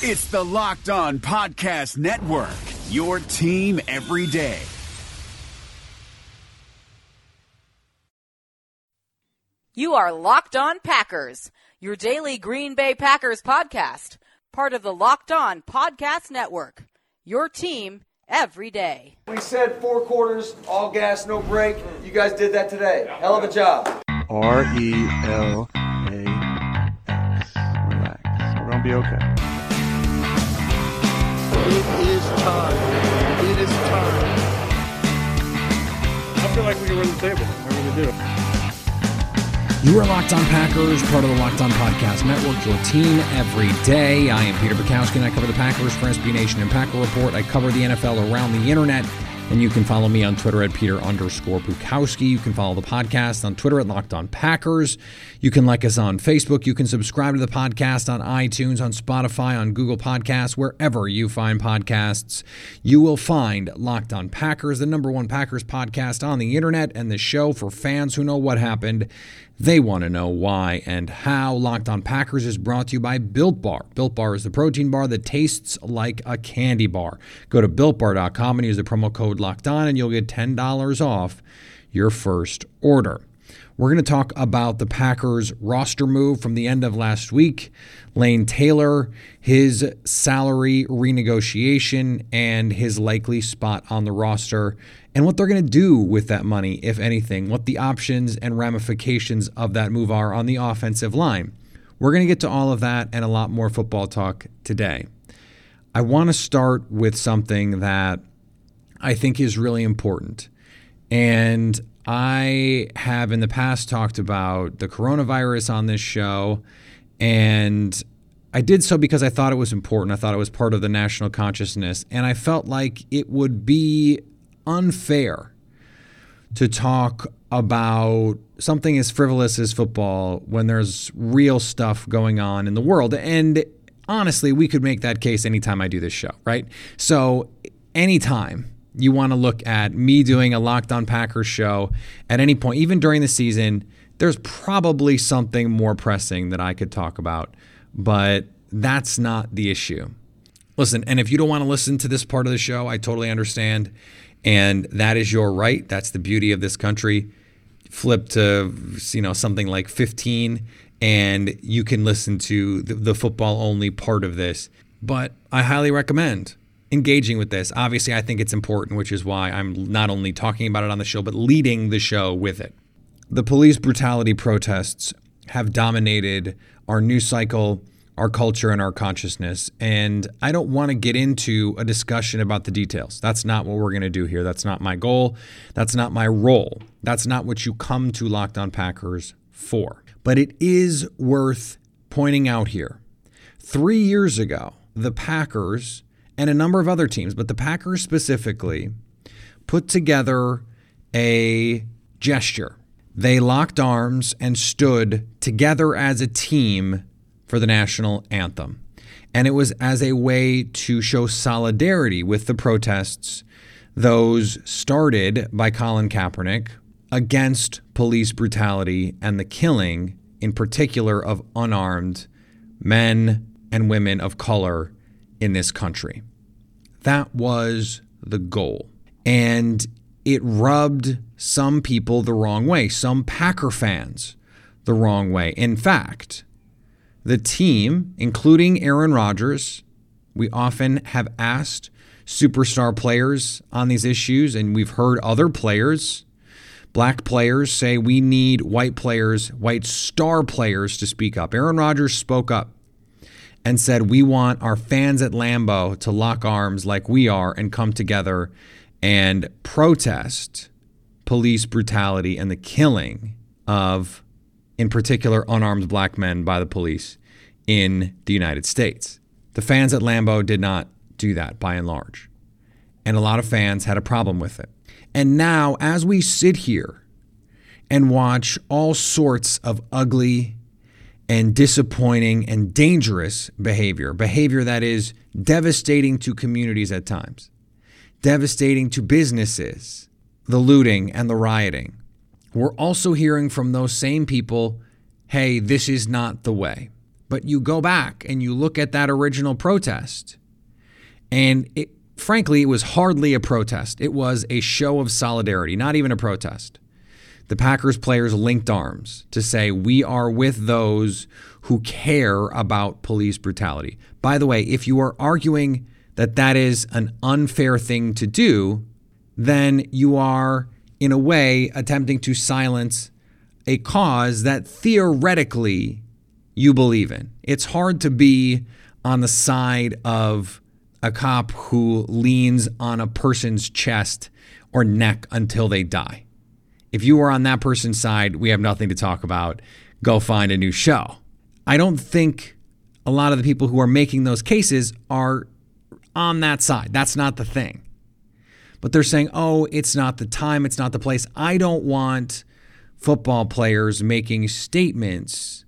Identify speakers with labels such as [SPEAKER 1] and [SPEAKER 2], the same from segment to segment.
[SPEAKER 1] It's the Locked On Podcast Network, your team every day.
[SPEAKER 2] You are Locked On Packers, your daily Green Bay Packers podcast, part of the Locked On Podcast Network. Your team every day.
[SPEAKER 3] We said four quarters, all gas, no brake. You guys did that today. Hell of a job.
[SPEAKER 4] R E L A X. Relax. We're gonna be okay.
[SPEAKER 5] It is time. It is time.
[SPEAKER 4] I feel like we can run the table. I really do.
[SPEAKER 6] You are Locked On Packers, part of the Locked On Podcast Network, your team every day. I am Peter Bukowski, and I cover the Packers for SB Nation and Packer Report. I cover the NFL around the internet, and you can follow me on Twitter at Peter underscore Bukowski. You can follow the podcast on Twitter at Locked On Packers. You can like us on Facebook. You can subscribe to the podcast on iTunes, on Spotify, on Google Podcasts, wherever you find podcasts. You will find Locked On Packers, the number one Packers podcast on the internet, and the show for fans who know what happened. They want to know why and how. Locked on Packers is brought to you by Built Bar. Built Bar is the protein bar that tastes like a candy bar. Go to builtbar.com and use the promo code locked on, and you'll get $10 off your first order. We're going to talk about the Packers roster move from the end of last week, Lane Taylor, his salary renegotiation, and his likely spot on the roster, and what they're going to do with that money, if anything, what the options and ramifications of that move are on the offensive line. We're going to get to all of that and a lot more football talk today. I want to start with something that I think is really important. And I have in the past talked about the coronavirus on this show, and I did so because I thought it was important. I thought it was part of the national consciousness, and I felt like it would be unfair to talk about something as frivolous as football when there's real stuff going on in the world. And honestly, we could make that case anytime I do this show, right? So, anytime you want to look at me doing a Locked On Packers show at any point, even during the season, there's probably something more pressing that I could talk about, but that's not the issue. Listen, and if you don't want to listen to this part of the show, I totally understand. And that is your right. That's the beauty of this country. Flip to you know something like 15 and you can listen to the, the football only part of this. But I highly recommend engaging with this. Obviously, I think it's important, which is why I'm not only talking about it on the show, but leading the show with it. The police brutality protests have dominated our news cycle, our culture, and our consciousness. And I don't want to get into a discussion about the details. That's not what we're going to do here. That's not my goal. That's not my role. That's not what you come to Locked On Packers for. But it is worth pointing out here. Three years ago, the Packers and a number of other teams, but the Packers specifically, put together a gesture. They locked arms and stood together as a team for the national anthem. And it was as a way to show solidarity with the protests, those started by Colin Kaepernick against police brutality and the killing, in particular, of unarmed men and women of color in this country. That was the goal. And it rubbed some people the wrong way, some Packer fans the wrong way. In fact, the team, including Aaron Rodgers, we often have asked superstar players on these issues, and we've heard other players, black players, say we need white players, white star players to speak up. Aaron Rodgers spoke up and said, We want our fans at Lambeau to lock arms like we are and come together and protest police brutality and the killing of, in particular, unarmed black men by the police in the United States. The fans at Lambeau did not do that by and large. And a lot of fans had a problem with it. And now, as we sit here and watch all sorts of ugly and disappointing and dangerous behavior, behavior that is devastating to communities at times, devastating to businesses, the looting and the rioting. We're also hearing from those same people hey, this is not the way. But you go back and you look at that original protest, and it, frankly, it was hardly a protest. It was a show of solidarity, not even a protest. The Packers players linked arms to say, We are with those who care about police brutality. By the way, if you are arguing that that is an unfair thing to do, then you are, in a way, attempting to silence a cause that theoretically you believe in. It's hard to be on the side of a cop who leans on a person's chest or neck until they die. If you are on that person's side, we have nothing to talk about. Go find a new show. I don't think a lot of the people who are making those cases are on that side. That's not the thing. But they're saying, oh, it's not the time, it's not the place. I don't want football players making statements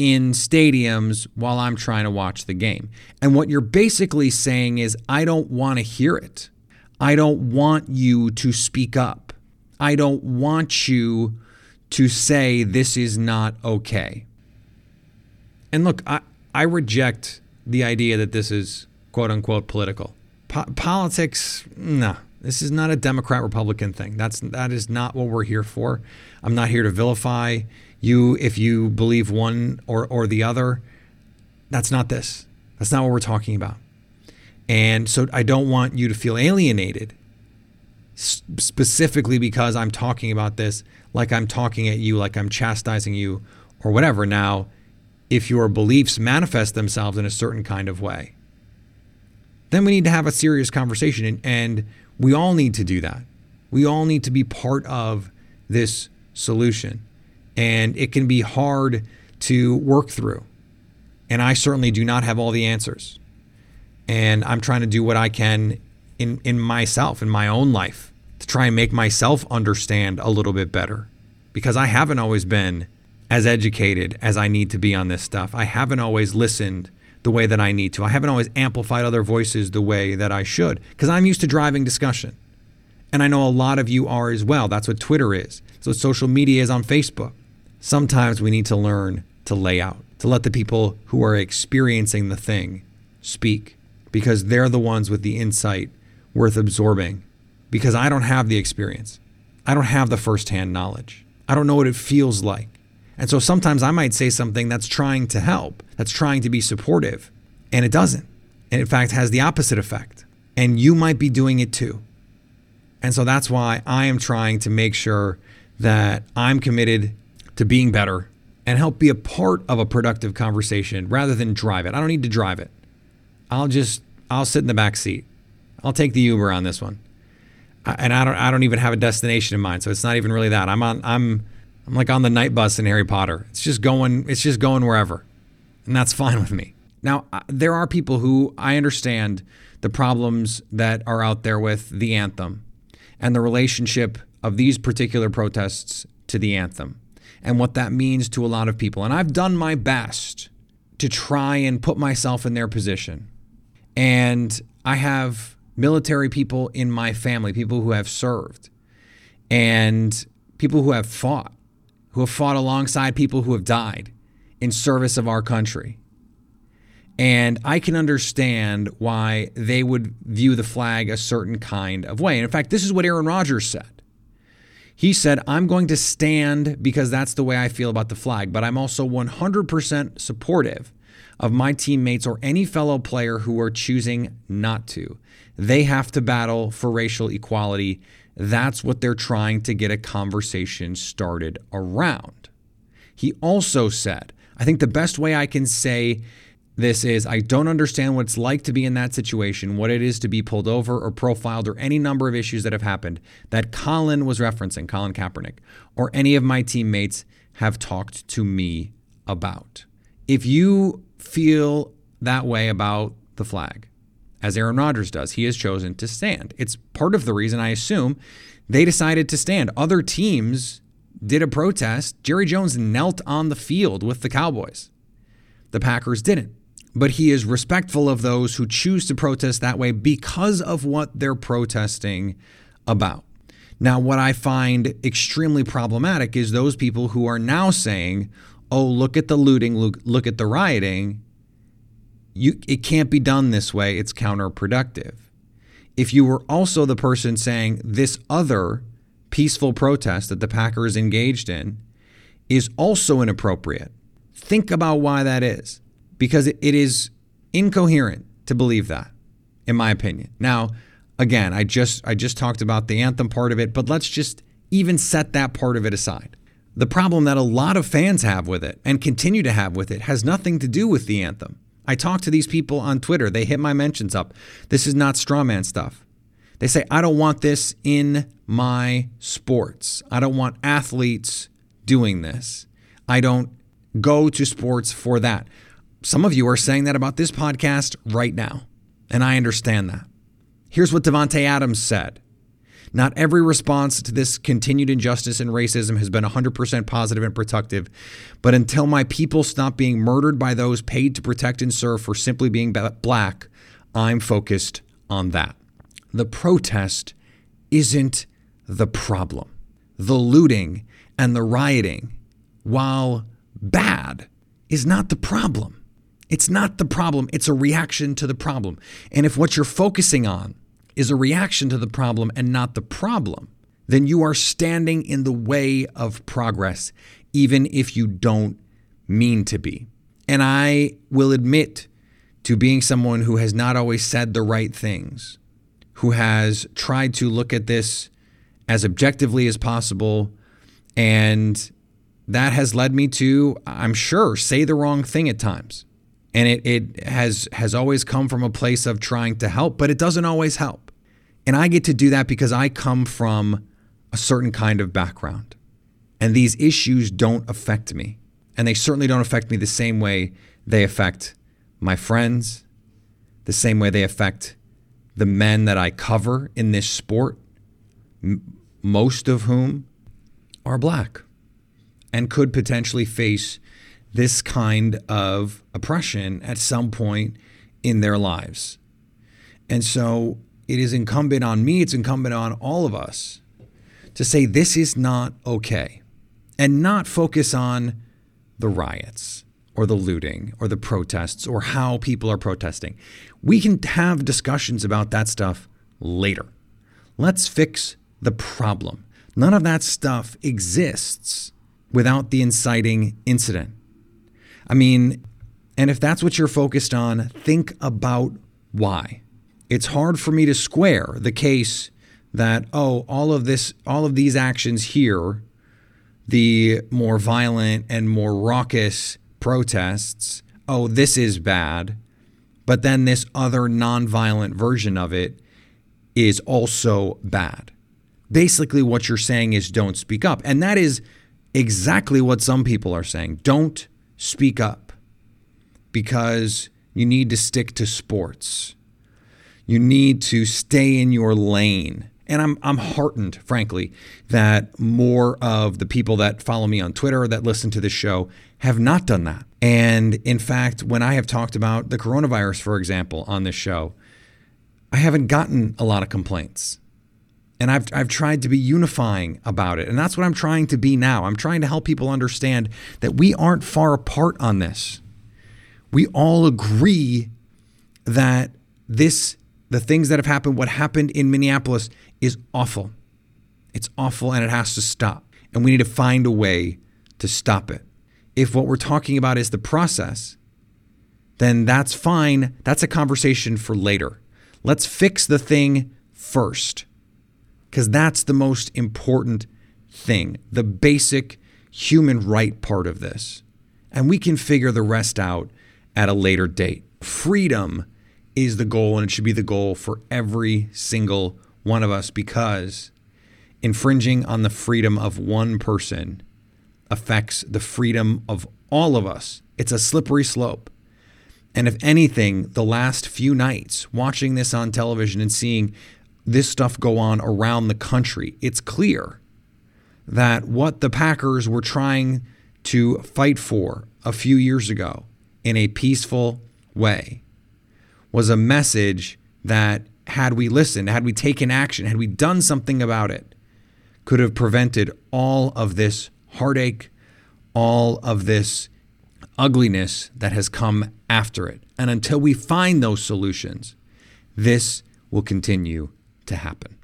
[SPEAKER 6] in stadiums while I'm trying to watch the game. And what you're basically saying is, I don't want to hear it. I don't want you to speak up. I don't want you to say this is not okay. And look, I, I reject the idea that this is quote unquote political. Po- politics, no. This is not a Democrat Republican thing. That's that is not what we're here for. I'm not here to vilify you if you believe one or or the other. That's not this. That's not what we're talking about. And so I don't want you to feel alienated specifically because I'm talking about this like I'm talking at you, like I'm chastising you or whatever. Now, if your beliefs manifest themselves in a certain kind of way, then we need to have a serious conversation. And, and we all need to do that. We all need to be part of this solution. And it can be hard to work through. And I certainly do not have all the answers. And I'm trying to do what I can in, in myself, in my own life, to try and make myself understand a little bit better. Because I haven't always been as educated as I need to be on this stuff. I haven't always listened the way that I need to. I haven't always amplified other voices the way that I should because I'm used to driving discussion. And I know a lot of you are as well. That's what Twitter is. What social media is on Facebook. Sometimes we need to learn to lay out, to let the people who are experiencing the thing speak because they're the ones with the insight worth absorbing. Because I don't have the experience, I don't have the firsthand knowledge, I don't know what it feels like. And so sometimes I might say something that's trying to help, that's trying to be supportive, and it doesn't. And in fact, has the opposite effect. And you might be doing it too. And so that's why I am trying to make sure that I'm committed to being better and help be a part of a productive conversation rather than drive it. I don't need to drive it. I'll just I'll sit in the back seat. I'll take the Uber on this one. And I don't I don't even have a destination in mind, so it's not even really that. I'm on I'm I'm like on the Knight Bus in Harry Potter. It's just going it's just going wherever. And that's fine with me. Now, uh, there are people who I understand the problems that are out there with the anthem and the relationship of these particular protests to the anthem and what that means to a lot of people. And I've done my best to try and put myself in their position. And I have military people in my family, people who have served, and people who have fought who have fought alongside people who have died in service of our country. And I can understand why they would view the flag a certain kind of way. And in fact, this is what Aaron Rodgers said. He said, I'm going to stand because that's the way I feel about the flag, but I'm also 100% supportive of my teammates or any fellow player who are choosing not to. They have to battle for racial equality that's what they're trying to get a conversation started around. He also said, I think the best way I can say this is I don't understand what it's like to be in that situation, what it is to be pulled over or profiled, or any number of issues that have happened that Colin was referencing, Colin Kaepernick, or any of my teammates have talked to me about. If you feel that way about the flag, as Aaron Rodgers does. He has chosen to stand. It's part of the reason I assume they decided to stand. Other teams did a protest. Jerry Jones knelt on the field with the Cowboys. The Packers didn't. But he is respectful of those who choose to protest that way because of what they're protesting about. Now, what I find extremely problematic is those people who are now saying, oh, look at the looting, look, look at the rioting, you, it can't be done this way. It's counterproductive. If you were also the person saying this other peaceful protest that the Packers engaged in is also inappropriate, think about why that is. Because it, is incoherent to believe that, in my opinion. Now, again, I just I just talked about the anthem part of it, but let's just even set that part of it aside. The problem that a lot of fans have with it and continue to have with it has nothing to do with the anthem. I talk to these people on Twitter. They hit my mentions up. This is not strawman stuff. They say, I don't want this in my sports. I don't want athletes doing this. I don't go to sports for that. Some of you are saying that about this podcast right now, and I understand that. Here's what Davante Adams said not every response to this continued injustice and racism has been 100% positive and productive, but until my people stop being murdered by those paid to protect and serve for simply being black, I'm focused on that. The protest isn't the problem. The looting and the rioting, while bad, is not the problem. It's not the problem, it's a reaction to the problem. And if what you're focusing on is a reaction to the problem and not the problem, then you are standing in the way of progress, even if you don't mean to be. And I will admit to being someone who has not always said the right things, who has tried to look at this as objectively as possible. And that has led me to, I'm sure, say the wrong thing at times. And it, it has has always come from a place of trying to help, but it doesn't always help. And I get to do that because I come from a certain kind of background. And these issues don't affect me. And they certainly don't affect me the same way they affect my friends, the same way they affect the men that I cover in this sport, m- most of whom are black and could potentially face this kind of oppression at some point in their lives. And so it is incumbent on me, it's incumbent on all of us to say this is not okay and not focus on the riots or the looting or the protests or how people are protesting. We can have discussions about that stuff later. Let's fix the problem. None of that stuff exists without the inciting incident. I mean, and if that's what you're focused on, think about why. It's hard for me to square the case that oh all of this all of these actions here the more violent and more raucous protests oh this is bad but then this other nonviolent version of it is also bad. Basically what you're saying is don't speak up. And that is exactly what some people are saying. Don't speak up because you need to stick to sports you need to stay in your lane. And I'm, I'm heartened, frankly, that more of the people that follow me on Twitter or that listen to this show have not done that. And in fact, when I have talked about the coronavirus, for example, on this show, I haven't gotten a lot of complaints. And I've, I've tried to be unifying about it. And that's what I'm trying to be now. I'm trying to help people understand that we aren't far apart on this. We all agree that this the things that have happened, what happened in Minneapolis is awful. It's awful and it has to stop. And we need to find a way to stop it. If what we're talking about is the process, then that's fine. That's a conversation for later. Let's fix the thing first, because that's the most important thing, the basic human right part of this. And we can figure the rest out at a later date. Freedom is the goal, and it should be the goal for every single one of us because infringing on the freedom of one person affects the freedom of all of us. It's a slippery slope. And if anything, the last few nights watching this on television and seeing this stuff go on around the country, it's clear that what the Packers were trying to fight for a few years ago in a peaceful way was a message that, had we listened, had we taken action, had we done something about it, could have prevented all of this heartache, all of this ugliness that has come after it. And until we find those solutions, this will continue to happen.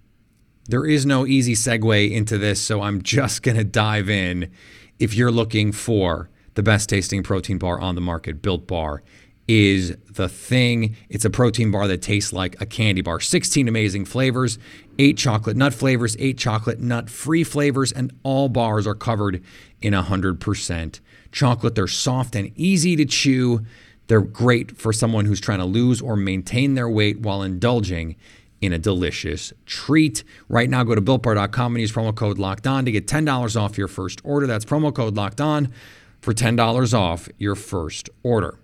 [SPEAKER 6] There is no easy segue into this, so I'm just going to dive in. If you're looking for the best tasting protein bar on the market, Built Bar is the thing. It's a protein bar that tastes like a candy bar. 16 amazing flavors, eight chocolate nut flavors, eight chocolate nut free flavors, and all bars are covered in 100% chocolate. They're soft and easy to chew. They're great for someone who's trying to lose or maintain their weight while indulging in a delicious treat. Right now, go to builtbar.com and use promo code locked on to get $10 off your first order. That's promo code locked on for $10 off your first order.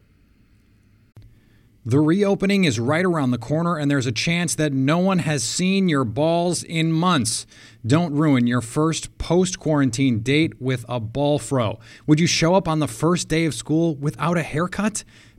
[SPEAKER 6] The reopening is right around the corner, and there's a chance that no one has seen your balls in months. Don't ruin your first post quarantine date with a ball fro. Would you show up on the first day of school without a haircut?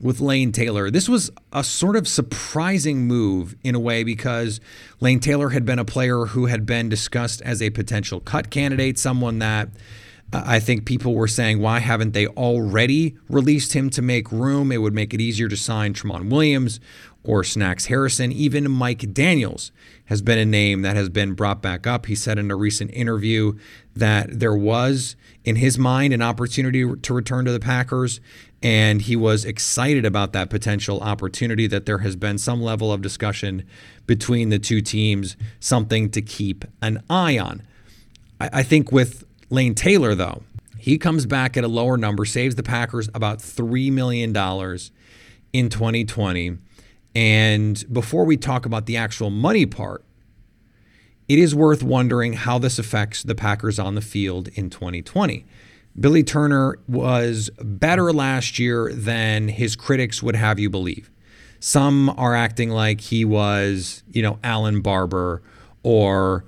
[SPEAKER 6] with Lane Taylor. This was a sort of surprising move in a way because Lane Taylor had been a player who had been discussed as a potential cut candidate, someone that uh, I think people were saying, why haven't they already released him to make room? It would make it easier to sign Tramon Williams or Snacks Harrison. Even Mike Daniels has been a name that has been brought back up. He said in a recent interview that there was, in his mind, an opportunity to return to the Packers, and he was excited about that potential opportunity, that there has been some level of discussion between the two teams, something to keep an eye on. I, think with Lane Taylor, though, he comes back at a lower number, saves the Packers about $3 million in 2020 and before we talk about the actual money part, it is worth wondering how this affects the Packers on the field in 2020. Billy Turner was better last year than his critics would have you believe. Some are acting like he was, you know, Allen Barbre or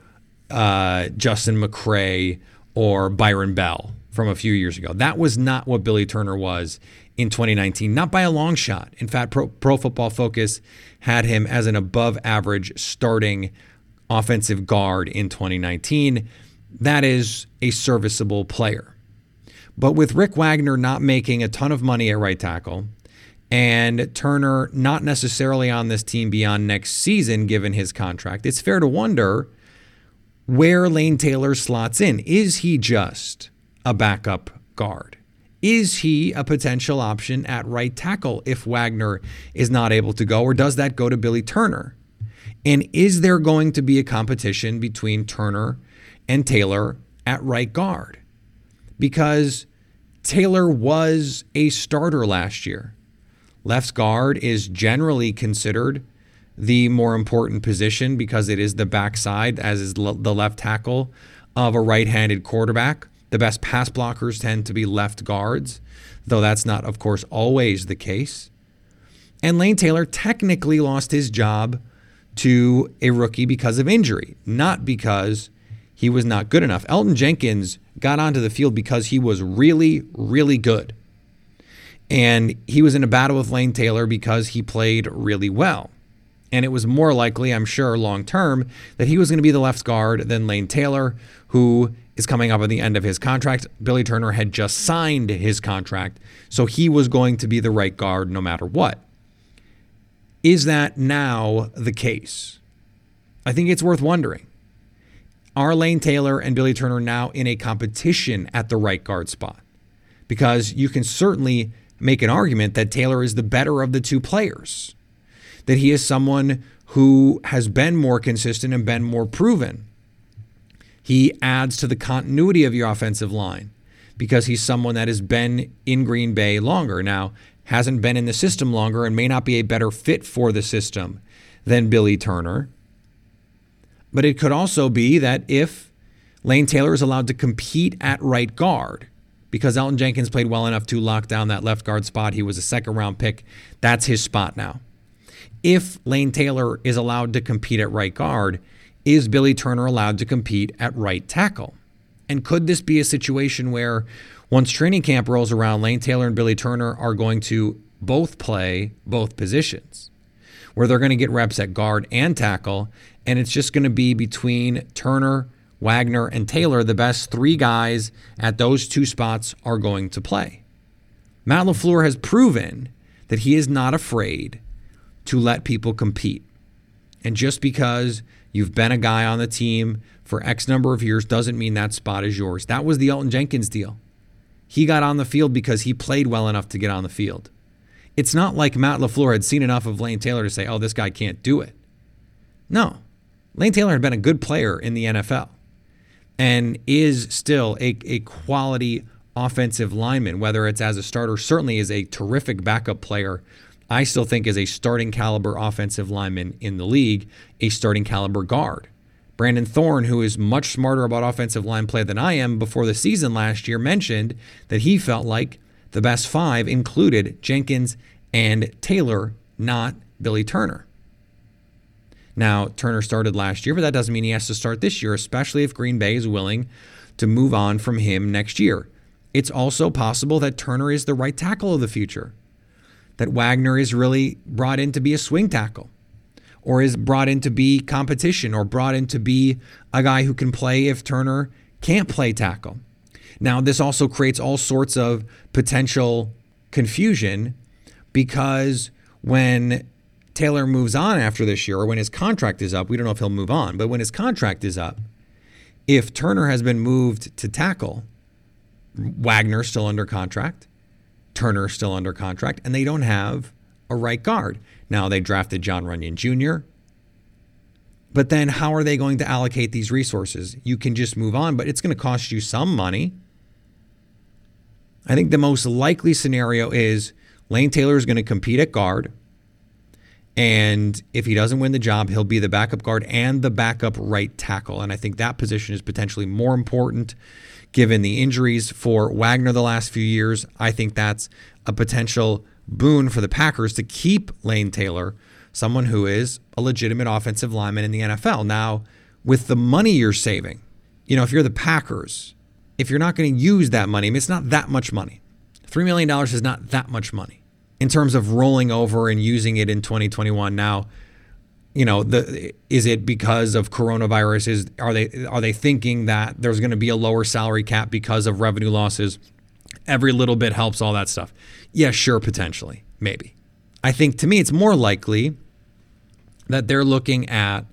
[SPEAKER 6] uh, Justin McCray or Byron Bell from a few years ago. That was not what Billy Turner was in 2019, not by a long shot. In fact, Pro, Pro Football Focus had him as an above average starting offensive guard in 2019. That is a serviceable player. But with Rick Wagner not making a ton of money at right tackle, and Turner not necessarily on this team beyond next season, given his contract, it's fair to wonder where Lane Taylor slots in. Is he just a backup guard? Is he a potential option at right tackle if Wagner is not able to go, or does that go to Billy Turner? And is there going to be a competition between Turner and Taylor at right guard? Because Taylor was a starter last year. Left guard is generally considered the more important position because it is the backside, as is the left tackle of a right handed quarterback. The best pass blockers tend to be left guards, though that's not, of course, always the case. And Lane Taylor technically lost his job to a rookie because of injury, not because he was not good enough. Elgton Jenkins got onto the field because he was really, really good. And he was in a battle with Lane Taylor because he played really well. And it was more likely, I'm sure, long term, that he was going to be the left guard than Lane Taylor, who is coming up at the end of his contract. Billy Turner had just signed his contract, so he was going to be the right guard no matter what. Is that now the case? I think it's worth wondering. Are Lane Taylor and Billy Turner now in a competition at the right guard spot? Because you can certainly make an argument that Taylor is the better of the two players, that he is someone who has been more consistent and been more proven. He adds to the continuity of your offensive line because he's someone that has been in Green Bay longer. Now, hasn't been in the system longer and may not be a better fit for the system than Billy Turner. But it could also be that if Lane Taylor is allowed to compete at right guard, because Elgton Jenkins played well enough to lock down that left guard spot, he was a second round pick. That's his spot now. If Lane Taylor is allowed to compete at right guard, is Billy Turner allowed to compete at right tackle? And could this be a situation where once training camp rolls around, Lane Taylor and Billy Turner are going to both play both positions, where they're going to get reps at guard and tackle, and it's just going to be between Turner, Wagner, and Taylor. The best three guys at those two spots are going to play. Matt LaFleur has proven that he is not afraid to let people compete. And just because you've been a guy on the team for X number of years doesn't mean that spot is yours. That was the Elgton Jenkins deal. He got on the field because he played well enough to get on the field. It's not like Matt LaFleur had seen enough of Lane Taylor to say, oh, this guy can't do it. No, Lane Taylor had been a good player in the NFL and is still a, a quality offensive lineman, whether it's as a starter, certainly is a terrific backup player. I still think is a starting caliber offensive lineman in the league, a starting caliber guard. Brandon Thorn, who is much smarter about offensive line play than I am before the season last year, mentioned that he felt like the best five included Jenkins and Taylor, not Billy Turner. Now, Turner started last year, but that doesn't mean he has to start this year, especially if Green Bay is willing to move on from him next year. It's also possible that Turner is the right tackle of the future, that Wagner is really brought in to be a swing tackle, or is brought in to be competition, or brought in to be a guy who can play if Turner can't play tackle. Now, this also creates all sorts of potential confusion because when Taylor moves on after this year, or when his contract is up, we don't know if he'll move on, but when his contract is up, if Turner has been moved to tackle, Wagner's still under contract, Turner's still under contract, and they don't have a right guard. Now they drafted John Runyan Jr. But then how are they going to allocate these resources? You can just move on, but it's going to cost you some money. I think the most likely scenario is Lane Taylor is going to compete at guard. And if he doesn't win the job, he'll be the backup guard and the backup right tackle. And I think that position is potentially more important given the injuries for Wagner the last few years. I think that's a potential boon for the Packers to keep Lane Taylor, someone who is a legitimate offensive lineman in the NFL. Now, with the money you're saving, you know, if you're the Packers, if you're not going to use that money, I mean, it's not that much money. $3 million is not that much money in terms of rolling over and using it in 2021 now you know the is it because of coronavirus? Is are they are they thinking that there's going to be a lower salary cap because of revenue losses? Every little bit helps all that stuff. Yeah sure potentially maybe. I think to me it's more likely that they're looking at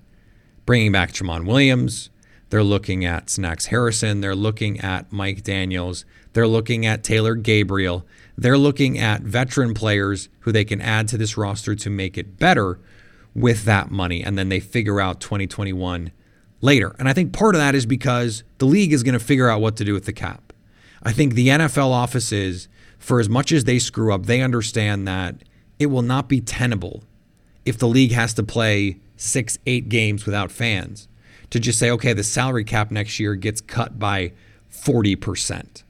[SPEAKER 6] bringing back Tramon Williams they're looking at Snacks Harrison they're looking at Mike Daniels they're looking at Taylor Gabriel they're looking at veteran players who they can add to this roster to make it better with that money. And then they figure out 2021 later. And I think part of that is because the league is going to figure out what to do with the cap. I think the NFL offices, for as much as they screw up, they understand that it will not be tenable if the league has to play six, eight games without fans to just say, okay, the salary cap next year gets cut by 40%.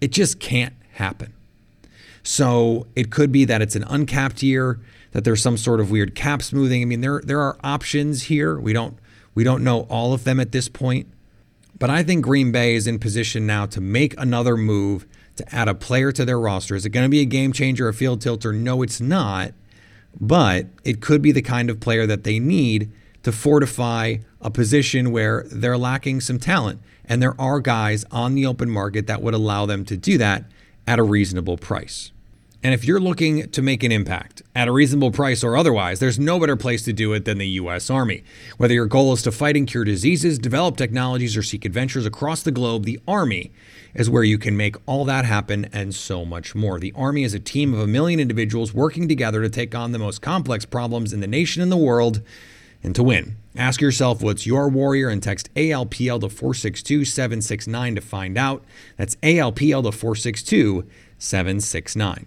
[SPEAKER 6] It just can't happen. So it could be that it's an uncapped year, that there's some sort of weird cap smoothing. I mean, there there are options here. We don't we don't know all of them at this point. But I think Green Bay is in position now to make another move to add a player to their roster. Is it going to be a game changer, a field tilter? No, it's not. but it could be the kind of player that they need to fortify a position where they're lacking some talent. And there are guys on the open market that would allow them to do that at a reasonable price. And if you're looking to make an impact at a reasonable price or otherwise, there's no better place to do it than the U.S. Army. Whether your goal is to fight and cure diseases, develop technologies, or seek adventures across the globe, the Army is where you can make all that happen and so much more. The Army is a team of a million individuals working together to take on the most complex problems in the nation and the world and to win. Ask yourself what's your warrior and text ALPL to 462 769 to find out. That's ALPL to 462 769.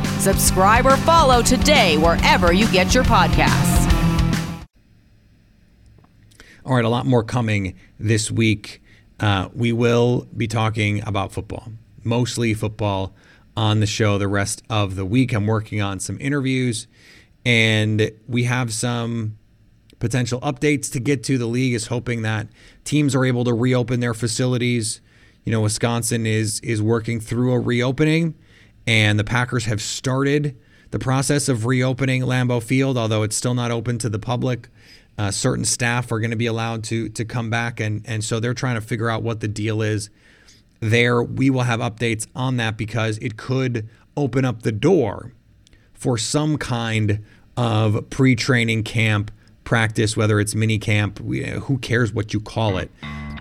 [SPEAKER 2] Subscribe or follow today wherever you get your podcasts.
[SPEAKER 6] All right, a lot more coming this week. Uh, we will be talking about football, mostly football on the show the rest of the week. I'm working on some interviews and we have some potential updates to get to. The league is hoping that teams are able to reopen their facilities. You know, Wisconsin is is working through a reopening and the Packers have started the process of reopening Lambeau Field, although it's still not open to the public. Uh, certain staff are going to be allowed to to come back, and and so they're trying to figure out what the deal is. There, we will have updates on that because it could open up the door for some kind of pre-training camp practice, whether it's mini camp, uh, who cares what you call it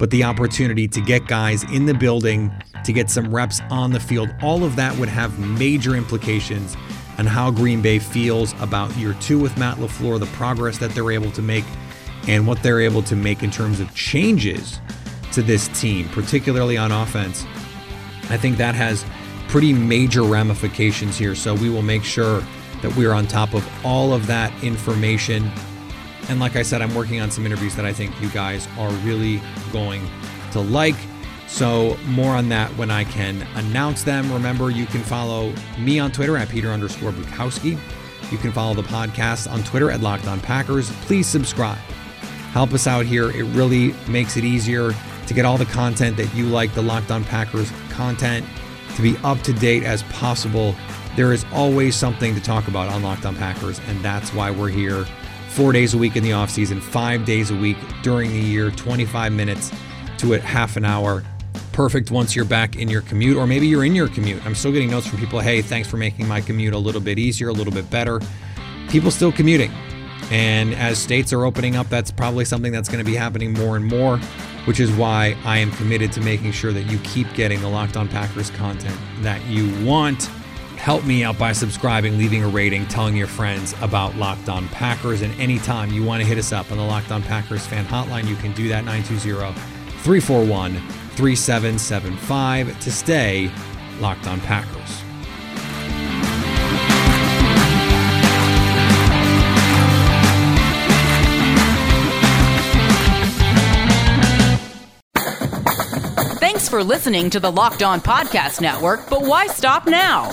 [SPEAKER 6] but the opportunity to get guys in the building, to get some reps on the field, all of that would have major implications on how Green Bay feels about year two with Matt LaFleur, the progress that they're able to make, and what they're able to make in terms of changes to this team, particularly on offense. I think that has pretty major ramifications here. So we will make sure that we're on top of all of that information and like I said, I'm working on some interviews that I think you guys are really going to like. So more on that when I can announce them. Remember, you can follow me on Twitter at Peter underscore Bukowski. You can follow the podcast on Twitter at Locked On Packers. Please subscribe. Help us out here. It really makes it easier to get all the content that you like, the Locked On Packers content, to be up to date as possible. There is always something to talk about on Locked On Packers, and that's why we're here four days a week in the off season, five days a week during the year, 25 minutes to a half an hour. Perfect once you're back in your commute, or maybe you're in your commute. I'm still getting notes from people hey, thanks for making my commute a little bit easier, a little bit better. People still commuting. And as states are opening up, that's probably something that's going to be happening more and more, which is why I am committed to making sure that you keep getting the Locked On Packers content that you want help me out by subscribing, leaving a rating, telling your friends about Locked On Packers. And anytime you want to hit us up on the Locked On Packers fan hotline, you can do that 920 341 3775 to stay Locked On Packers.
[SPEAKER 2] Thanks for listening to the Locked On Podcast Network, but why stop now?